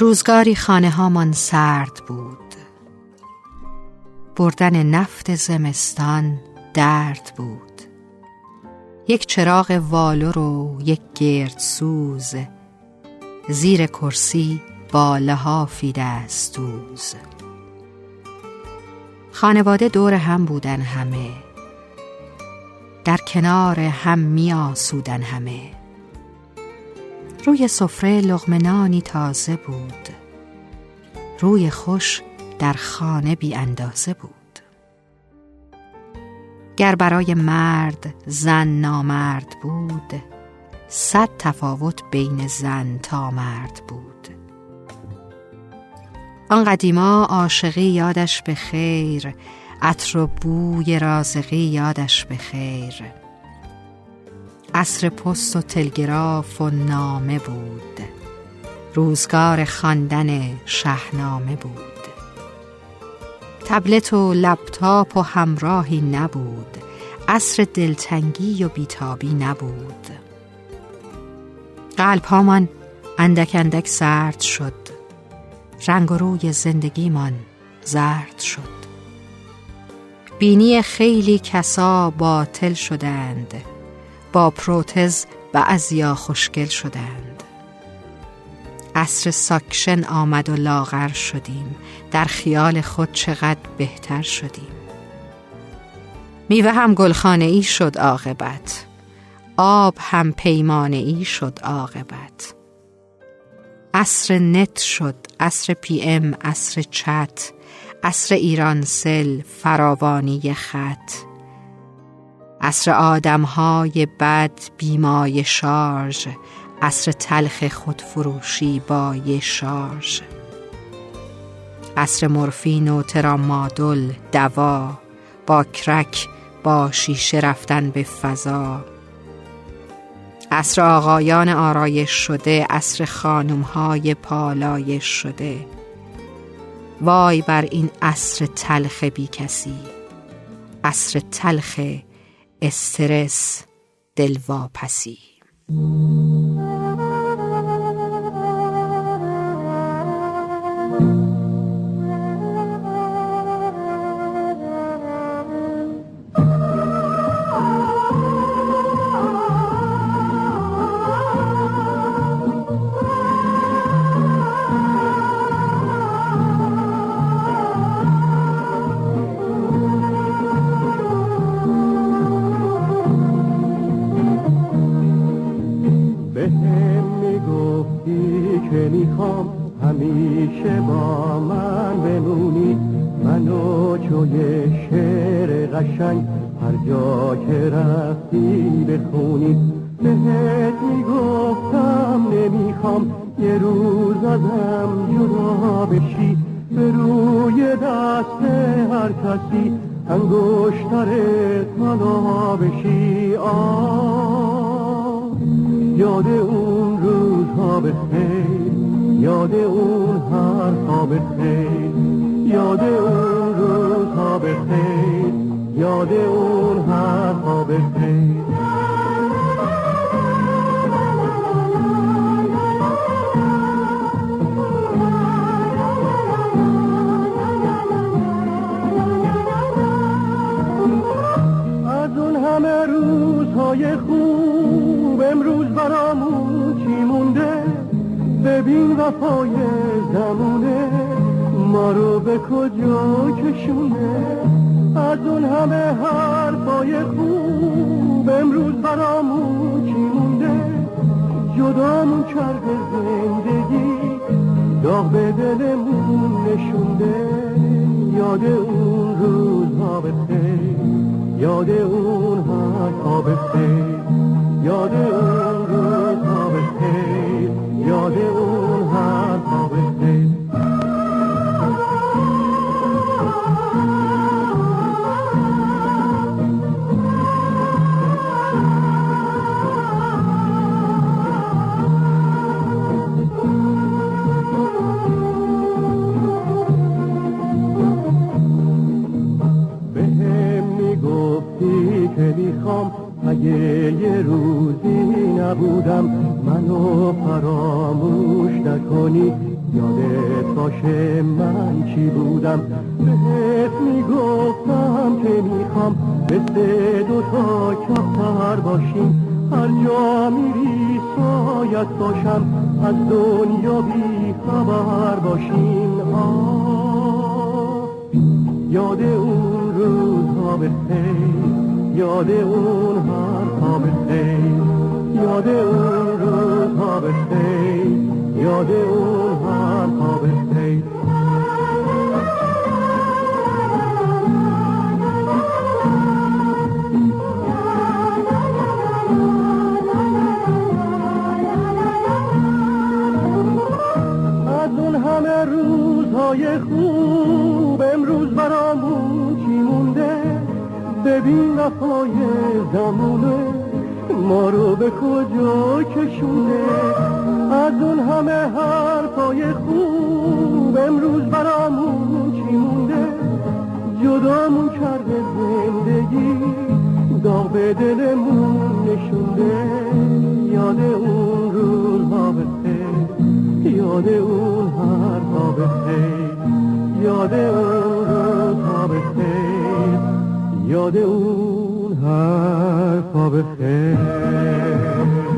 روزگاری خانه هامان سرد بود. بردن نفت زمستان درد بود. یک چراغ والور و یک گرد سوز. زیر کرسی با لحافی دستوز. خانواده دور هم بودن همه. در کنار هم می آسودن همه. روی سفره لغمنانی تازه بود. روی خوش در خانه بی اندازه بود. گر برای مرد زن نامرد بود صد تفاوت بین زن تا مرد بود. آن قدیما عاشقی یادش به خیر عطر و بوی رازقی یادش به خیر. عصر پست و تلگراف و نامه بود. روزگار خواندن شهنامه بود. تبلت و لپتاپ و همراهی نبود. عصر دلتنگی و بیتابی نبود. قلب هامان اندک اندک سرد شد. رنگ و روی زندگیمان زرد شد. بینی خیلی کسا باطل شدند. با پروتز بعضیا خوشگل شدند. عصر suction آمد و لاغر شدیم. در خیال خود چقدر بهتر شدیم. میوه هم گلخانه ای شد عاقبت. آب هم پیمانه ای شد عاقبت. عصر net شد عصر پی ام عصر چت عصر ایرانسل فراوانی خط. عصر آدمهای بد بیمای شارژ عصر تلخ خودفروشی با یه شارژ. عصر مورفین و ترامادول دوا با کرک با شیشه رفتن به فضا. عصر آقایان آرایش شده عصر خانومهای پالایش شده. وای بر این عصر تلخ بی کسی عصر تلخ استرس دلواپسی. که می‌خوام همیشه با من بمونی. منو چوی شعر قشنگ هر جا که رفتی بخونی. بهت می‌گفتم نمی‌خوام یه روز ازم جدا بشی. به روی دست هر کسی انگشتر تلا بشی. آه یاد اون روزها به یاد اون حرفا به خیر یاد اون روزها به خیر یاد اون حرفا به خیر از اون همه روزهای خوب امروز برامون چی مونده؟ ببین وفای زمونه ما رو به کجا کشونه؟ از اون همه حرفای خوب امروز برامون چی مونده؟ جدامون کرد زندگی داغ به دلمون نشونده. یاد اون روزها به یاد اون حرفا به خیر نبودم. منو فراموش نکنی. یاد باشه من چی بودم؟ بهت می‌گفتم که می‌خوام مثل دوتا کفتر باشیم. هر جا میری سایت باشم. از دنیا بی خبر باشیم. آه. یاد اون روزها به یاد اون حرفها به یاد اون روزها به یاد اون حرفها به همه روزهای خوب امروز برامون چی مونده ببین وفای زمونه. ما رو به کجا کشونه از اون همه حرفای خوب امروز برامون چی مونده؟ جدامون کرده زندگی داغ به دلمون نشونده. یاد اون روزها به یاد اون حرفا به یاد اون روزها به یاد اون own harp of a.